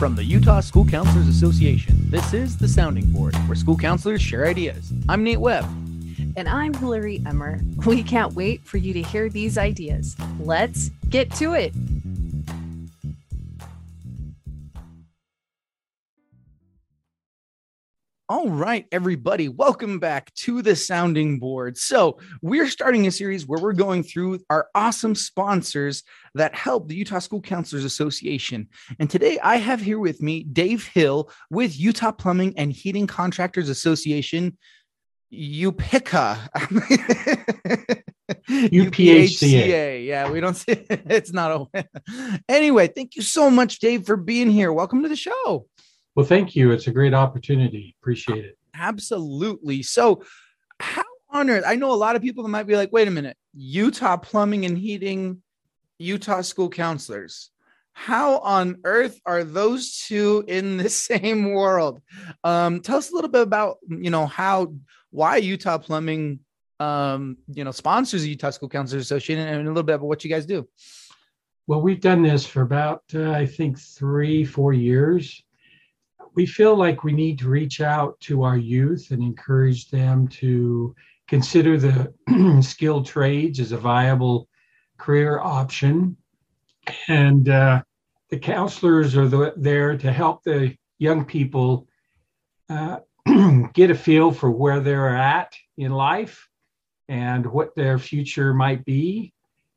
From the Utah School Counselors Association, this is The Sounding Board, where school counselors share ideas. I'm Nate Webb. And I'm Hillary Emmer. We can't wait for you to hear these ideas. Let's get to it. All right, everybody, welcome back to the sounding board. So, we're starting a series where we're going through our awesome sponsors that help the Utah School Counselors Association. And today I have here with me Dave Hill with Utah Plumbing and Heating Contractors Association, UPICA. UPHCA. Yeah, we don't see it's not a anyway. Thank you so much, Dave, for being here. Welcome to the show. Well, thank you. It's a great opportunity. Appreciate it. Absolutely. So, how on earth? I know a lot of people that might be like, wait a minute, Utah Plumbing and Heating, Utah School Counselors. How on earth are those two in the same world? Um, tell us a little bit about, you know, how, why Utah Plumbing, um, you know, sponsors the Utah School Counselors Association and a little bit about what you guys do. Well, we've done this for about, uh, I think, three, four years we feel like we need to reach out to our youth and encourage them to consider the skilled trades as a viable career option. And uh, the counselors are the, there to help the young people uh, get a feel for where they're at in life and what their future might be.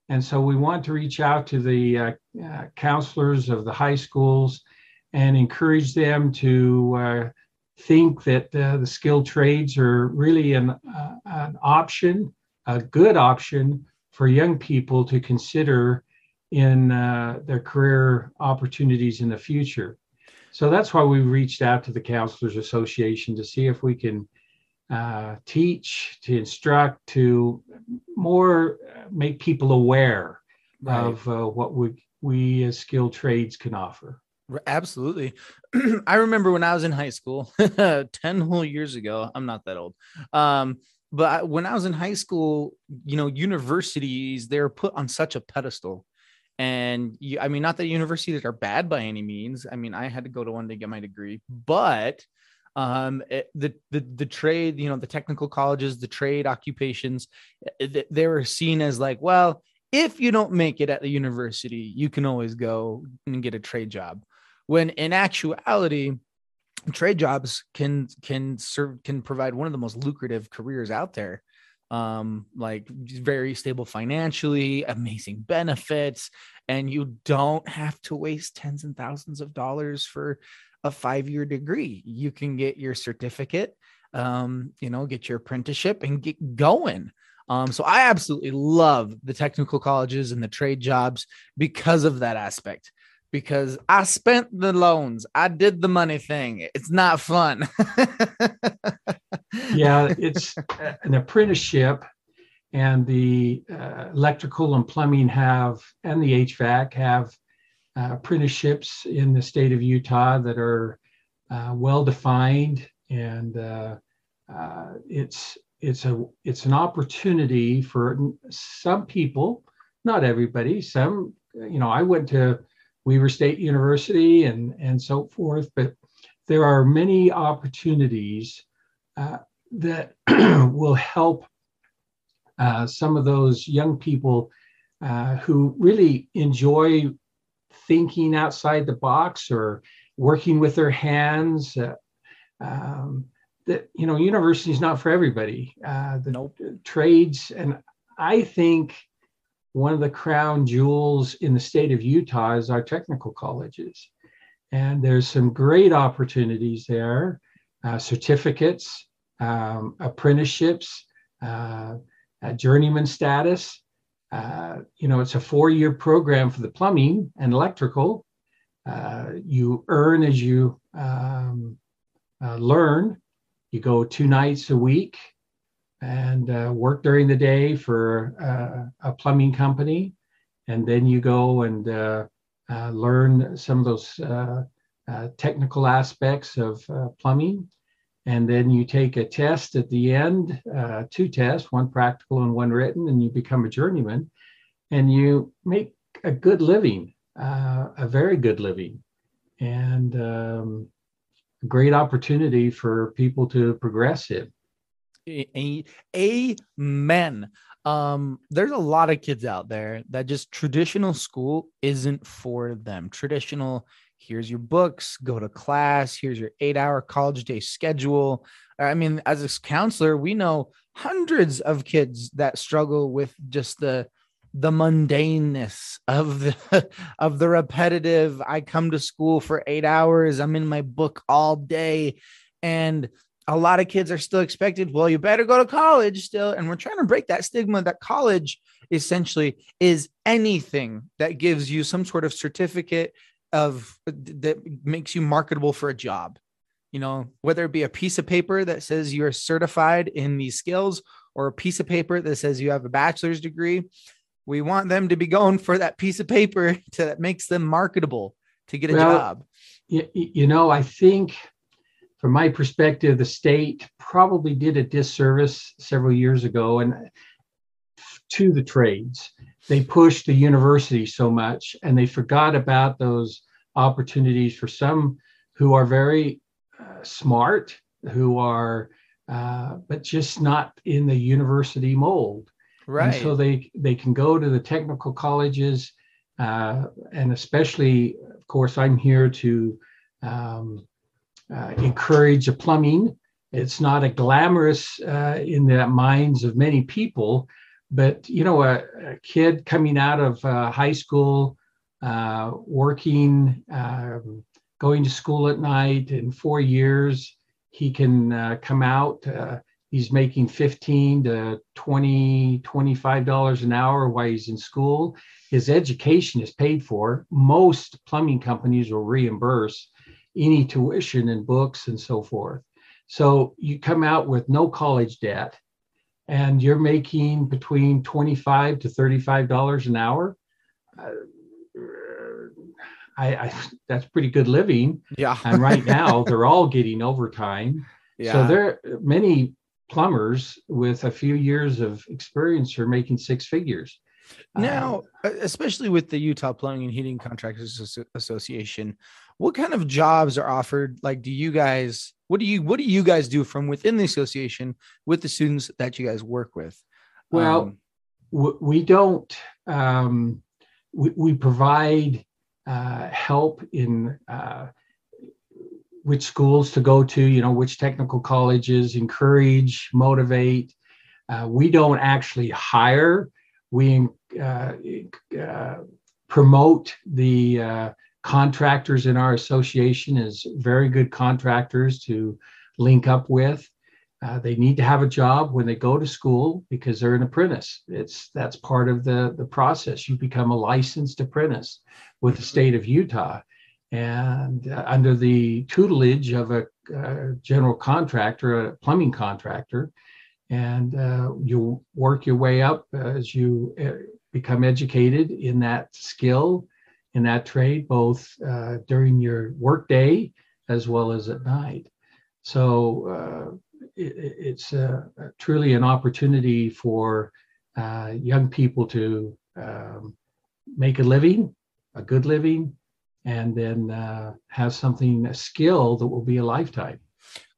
And so we want to reach out to the uh, uh counselors of the high schools and encourage them to uh, think that uh, the skilled trades are really an, uh, an option, a good option for young people to consider in uh, their career opportunities in the future. So that's why we reached out to the Counselors Association to see if we can uh, teach, to instruct, to more make people aware right. of uh, what we, we as skilled trades can offer. Absolutely. I remember when I was in high school 10 whole years ago. I'm not that old. Um, but when I was in high school, you know, universities, they're put on such a pedestal. And you, I mean, not that universities are bad by any means. I mean, I had to go to one to get my degree, but um it, the the the trade you know the technical colleges the trade occupations they, they were seen as like well if you don't make it at the university you can always go and get a trade job when in actuality trade jobs can can serve can provide one of the most lucrative careers out there. Um like very stable financially amazing benefits and you don't have to waste tens and thousands of dollars for a 5 year degree. You can get your certificate um you know get your apprenticeship and get going. Um so i absolutely love the technical colleges and the trade jobs because of that aspect because I spent the loans. I did the money thing. It's not fun. yeah, it's an apprenticeship, and the uh, electrical and plumbing have, and the HVAC have uh, apprenticeships in the state of Utah that are uh, well defined, and uh, uh, it's it's a it's an opportunity for some people, not everybody. Some, you know, I went to Weber State University and, and so forth. But there are many opportunities uh, that will help uh, some of those young people uh, who really enjoy thinking outside the box or working with their hands. Uh, um, that you know, university is not for everybody. Uh, the nope. trades, and I think one of the crown jewels in the state of Utah is our technical colleges. And there's some great opportunities there uh, certificates, um, apprenticeships, uh, journeyman status. Uh, you know, it's a four year program for the plumbing and electrical. Uh, you earn as you um, uh, learn. You go two nights a week and uh, work during the day for uh, a plumbing company. And then you go and uh, uh learn some of those uh, uh, technical aspects of plumbing. And then you take a test at the end, two tests, one practical and one written, and you become a journeyman. And you make a good living, a very good living. and um, a great opportunity for people to progress in. Amen. Um, there's a lot of kids out there that just traditional school isn't for them. Traditional, here's your books, go to class, here's your eight hour college day schedule. I mean, as a counselor, we know hundreds of kids that struggle with just the the mundaneness of the of the repetitive i come to school for 8 hours i'm in my book all day and a lot of kids are still expected well you better go to college still. And we're trying to break that stigma that college essentially is anything that gives you some sort of certificate of that makes you marketable for a job. You know whether it be a piece of paper that says you're certified in these skills or a piece of paper that says you have a bachelor's degree we want them to be going for that piece of paper to, that makes them marketable to get a well, job. you, you know i think from my perspective the state probably did a disservice several years ago and to the trades. They pushed the university so much and they forgot about those opportunities for some who are very uh, smart who are uh, but just not in the university mold. Right and so they they can go to the technical colleges uh, and especially of course i'm here to um, encourage a plumbing. It's not a glamorous uh, in the minds of many people but you know a, a kid coming out of uh, high school uh, working um, going to school at night in four years he can uh, come out uh, he's making 15 to 20 25 dollars an hour while he's in school. His education is paid for. Most plumbing companies will reimburse any tuition and books and so forth so you come out with no college debt and you're making between 25 to 35 dollars an hour uh, I, I, that's pretty good living. Yeah. and right now they're all getting overtime. Yeah. So there are many plumbers with a few years of experience are making six figures. Now, um, especially with the Utah Plumbing and Heating Contractors Association, what kind of jobs are offered? Like, do you guys, what do you, what do you guys do from within the association with the students that you guys work with? Well, um, we don't, um, we, we provide uh, help in uh, which schools to go to, you know, which technical colleges, encourage, motivate. Uh, we don't actually hire, we uh, uh, promote the uh, contractors in our association as very good contractors to link up with. Uh, they need to have a job when they go to school because they're an apprentice. It's that's part of the the process. You become a licensed apprentice with the state of Utah, and uh, under the tutelage of a general contractor, a plumbing contractor, and uh, you work your way up as you uh, become educated in that skill, in that trade, both uh, during your workday as well as at night. So it, it's uh, truly an opportunity for uh, young people to um, make a living, a good living, and then uh, have something, a skill that will be a lifetime.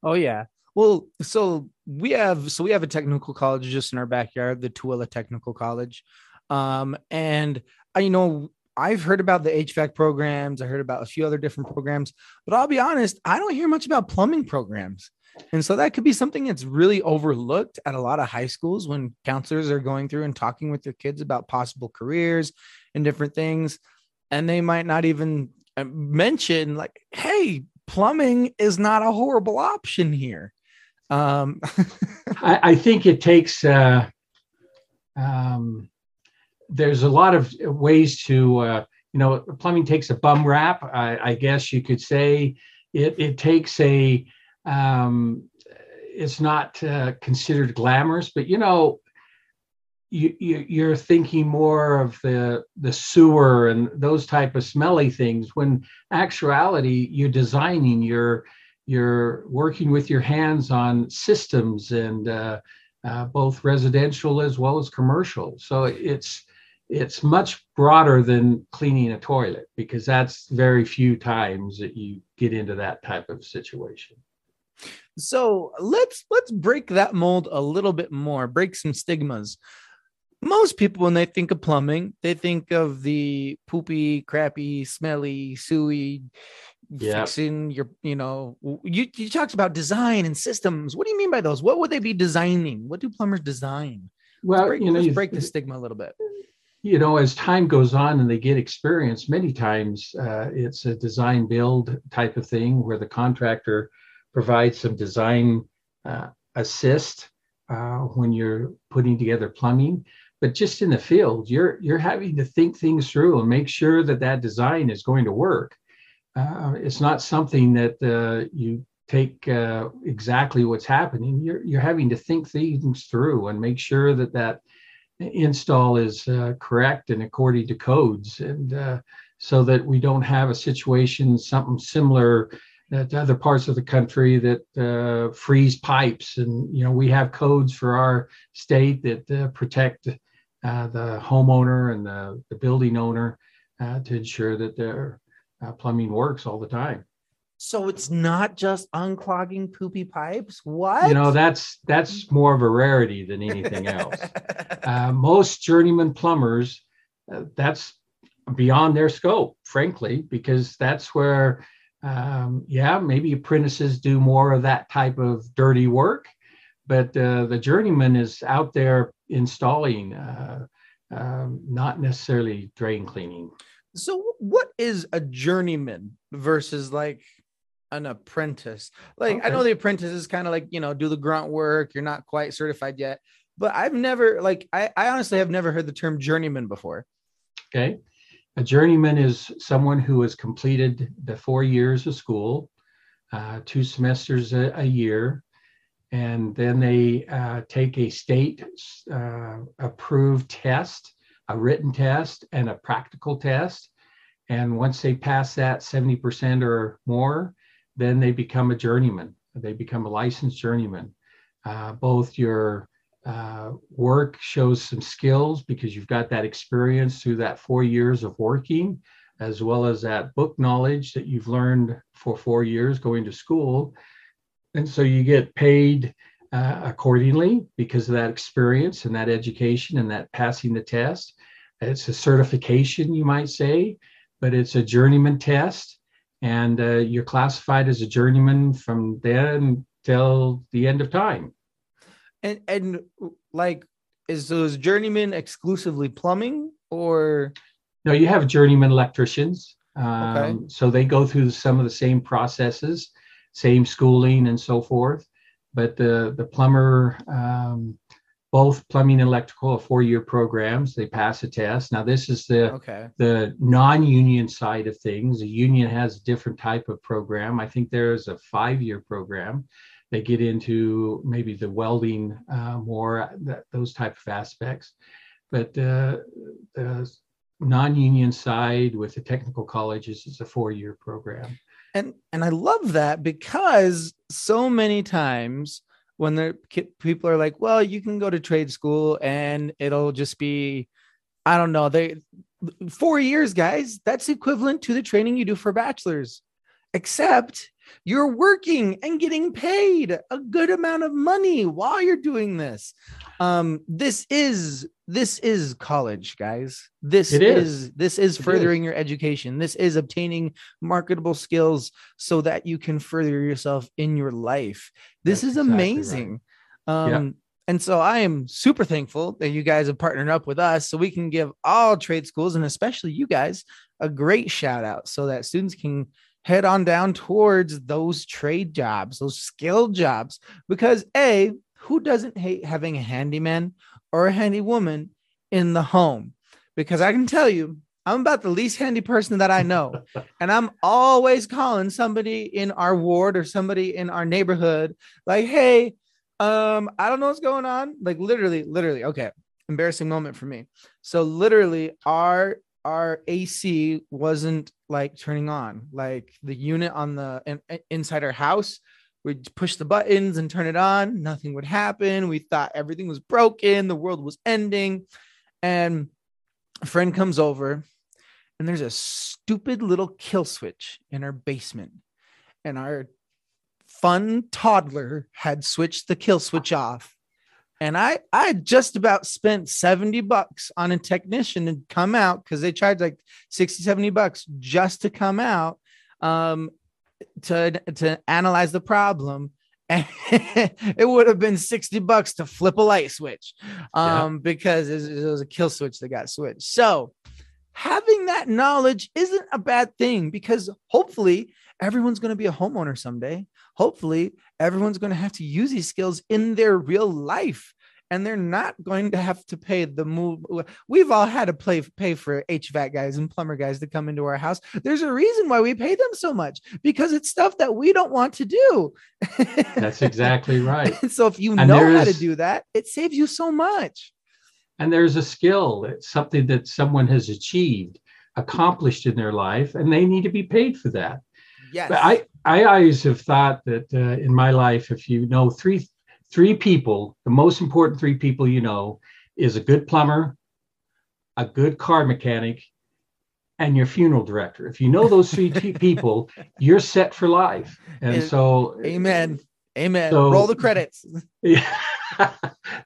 Oh yeah. Well, so we have so we have a technical college just in our backyard, the Tooele Technical College, um, and I you know I've heard about the HVAC programs. I heard about a few other different programs, but I'll be honest, I don't hear much about plumbing programs. And so that could be something that's really overlooked at a lot of high schools when counselors are going through and talking with their kids about possible careers and different things. And they might not even uh, mention, like, hey, plumbing is not a horrible option here. Um, I, I, think it takes, uh, um, there's a lot of ways to, uh, you know, plumbing takes a bum rap, I, I guess you could say. It, it takes a, um, it's not uh, considered glamorous, but you know, you, you you're thinking more of the the sewer and those type of smelly things. When actuality, you're designing, you're you're working with your hands on systems and uh, uh, both residential as well as commercial. So it's it's much broader than cleaning a toilet because that's very few times that you get into that type of situation. So let's let's break that mold a little bit more, break some stigmas. Most people, when they think of plumbing, they think of the poopy, crappy, smelly, suey, Yeah. fixing your, you know, you you talked about design and systems. What do you mean by those? What would they be designing? What do plumbers design? Let's Well, break, you know, let's break the stigma a little bit. You know, as time goes on and they get experience, many times uh, it's a design build type of thing where the contractor provides some design uh, assist uh, when you're putting together plumbing. But just in the field, you're you're having to think things through and make sure that that design is going to work. Uh, it's not something that uh, you take uh, exactly what's happening. You're you're having to think things through and make sure that that install is uh, correct and according to codes and uh, so that we don't have a situation something similar to other parts of the country that uh, freeze pipes and you know we have codes for our state that uh, protect uh, the homeowner and the, the building owner uh, to ensure that their plumbing works all the time So it's not just unclogging poopy pipes. What? you know that's that's more of a rarity than anything else uh, most journeyman plumbers, uh, that's beyond their scope, frankly, because that's where, um, yeah, maybe apprentices do more of that type of dirty work, but uh, the journeyman is out there installing, uh, um, not necessarily drain cleaning. So, what is a journeyman versus like an apprentice? Like, I know the apprentice is kind of like, you know, do the grunt work. You're not quite certified yet, but I've never, like, I, I honestly have never heard the term journeyman before. Okay. A journeyman is someone who has completed the four years of school, uh, two semesters a, a year, and then they uh, take a state uh, approved test, a written test, and a practical test. And once they pass that 70% or more, then they become a journeyman. They become a licensed journeyman. Uh, both your uh, work shows some skills because you've got that experience through that four years of working, as well as that book knowledge that you've learned for four years going to school. And so you get paid uh, accordingly because of that experience and that education and that passing the test. It's a certification, you might say, but it's a journeyman test. And uh, you're classified as a journeyman from then till the end of time. And, and like, is those journeymen exclusively plumbing or? No, you have journeyman electricians. Um, Okay. So they go through some of the same processes, same schooling and so forth. But the, the plumber, um, both plumbing and electrical are four-year programs. They pass a test. Now, this is the Okay. the non-union side of things. The union has a different type of program. I think there's a five-year program. They get into maybe the welding uh, more, that, those type of aspects. But uh, the non-union side with the technical colleges is a four-year program. and and I love that because so many times when the people are like, well, you can go to trade school and it'll just be, I don't know, they four years, guys. That's equivalent to the training you do for bachelor's, except you're working and getting paid a good amount of money while you're doing this. Um, this is this is college, guys. This is. is this is furthering your education. This is obtaining marketable skills so that you can further yourself in your life. This That's is exactly right. amazing. Um, and so I am super thankful that you guys have partnered up with us so we can give all trade schools and especially you guys a great shout out so that students can head on down towards those trade jobs, those skilled jobs. Because A, who doesn't hate having a handyman or a handy woman in the home? Because I can tell you, I'm about the least handy person that I know. and I'm always calling somebody in our ward or somebody in our neighborhood, like, hey, um, I don't know what's going on. Like literally, literally, okay. Embarrassing moment for me. So literally our our AC wasn't like turning on. Like the unit on the in, inside our house, we'd push the buttons and turn it on. Nothing would happen. We thought everything was broken. The world was ending. And a friend comes over and there's a stupid little kill switch in our basement. And our fun toddler had switched the kill switch off. And I I just about spent 70 bucks on a technician to come out because they charge like 60, 70 bucks just to come out um to to analyze the problem. And it would have been 60 bucks to flip a light switch um, yeah. because it was a kill switch that got switched. So having that knowledge isn't a bad thing because hopefully everyone's going to be a homeowner someday. Hopefully everyone's going to have to use these skills in their real life and they're not going to have to pay the move. We've all had to play, pay for HVAC guys and plumber guys to come into our house. There's a reason why we pay them so much because it's stuff that we don't want to do. That's exactly right. so if you and know how to do that, it saves you so much and there's a skill it's something that someone has achieved accomplished in their life and they need to be paid for that yes but i i always have thought that uh, in my life if you know three three people the most important three people you know is a good plumber a good car mechanic and your funeral director. If you know those three people you're set for life. And, and so amen. Amen. so, roll the credits. Yeah.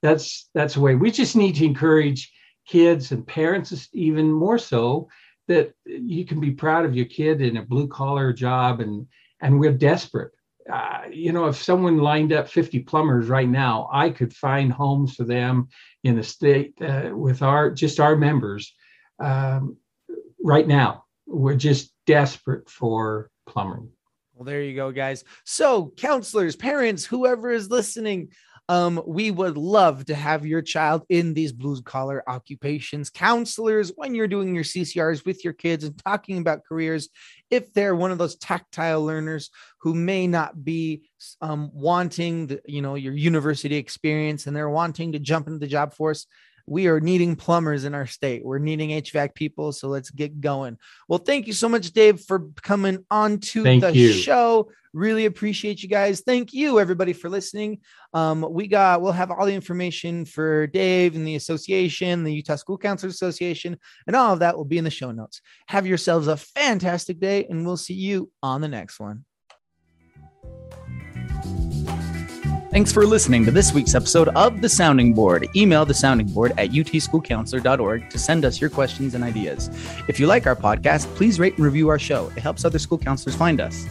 That's that's the way. We just need to encourage kids and parents even more so that you can be proud of your kid in a blue collar job and and we're desperate uh, you know if someone lined up 50 plumbers right now i could find homes for them in the state uh, with our just our members um, right now. We're just desperate for plumbing. Well there you go guys. So counselors parents whoever is listening um, we would love to have your child in these blue collar occupations. Counselors, when you're doing your CCRs with your kids and talking about careers, if they're one of those tactile learners who may not be um, wanting the, you know, your university experience and they're wanting to jump into the job force, we are needing plumbers in our state. We're needing HVAC people. So let's get going. Well, thank you so much, Dave, for coming on to thank the you. show. Really appreciate you guys. Thank you, everybody, for listening. Um, we got, we'll have all the information for Dave and the association, the Utah School Counselors Association, and all of that will be in the show notes. Have yourselves a fantastic day, and we'll see you on the next one. Thanks for listening to this week's episode of The Sounding Board. Email the sounding board at utschoolcounselor.org to send us your questions and ideas. If you like our podcast, please rate and review our show. It helps other school counselors find us.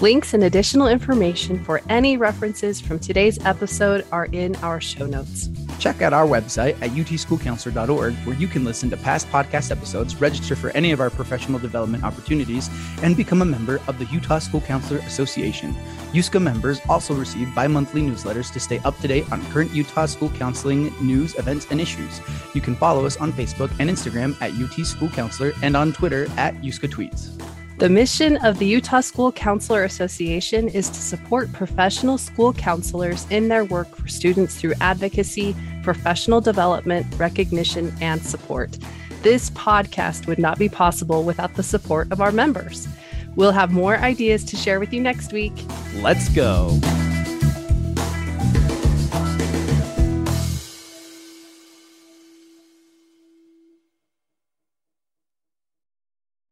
Links and additional information for any references from today's episode are in our show notes. Check out our website at utschoolcounselor.org, where you can listen to past podcast episodes, register for any of our professional development opportunities, and become a member of the Utah School Counselor Association. USCA members also receive bi monthly newsletters to stay up to date on current Utah school counseling news, events, and issues. You can follow us on Facebook and Instagram at UT School Counselor and on Twitter at USCA Tweets. The mission of the Utah School Counselor Association is to support professional school counselors in their work for students through advocacy, professional development, recognition, and support. This podcast would not be possible without the support of our members. We'll have more ideas to share with you next week. Let's go.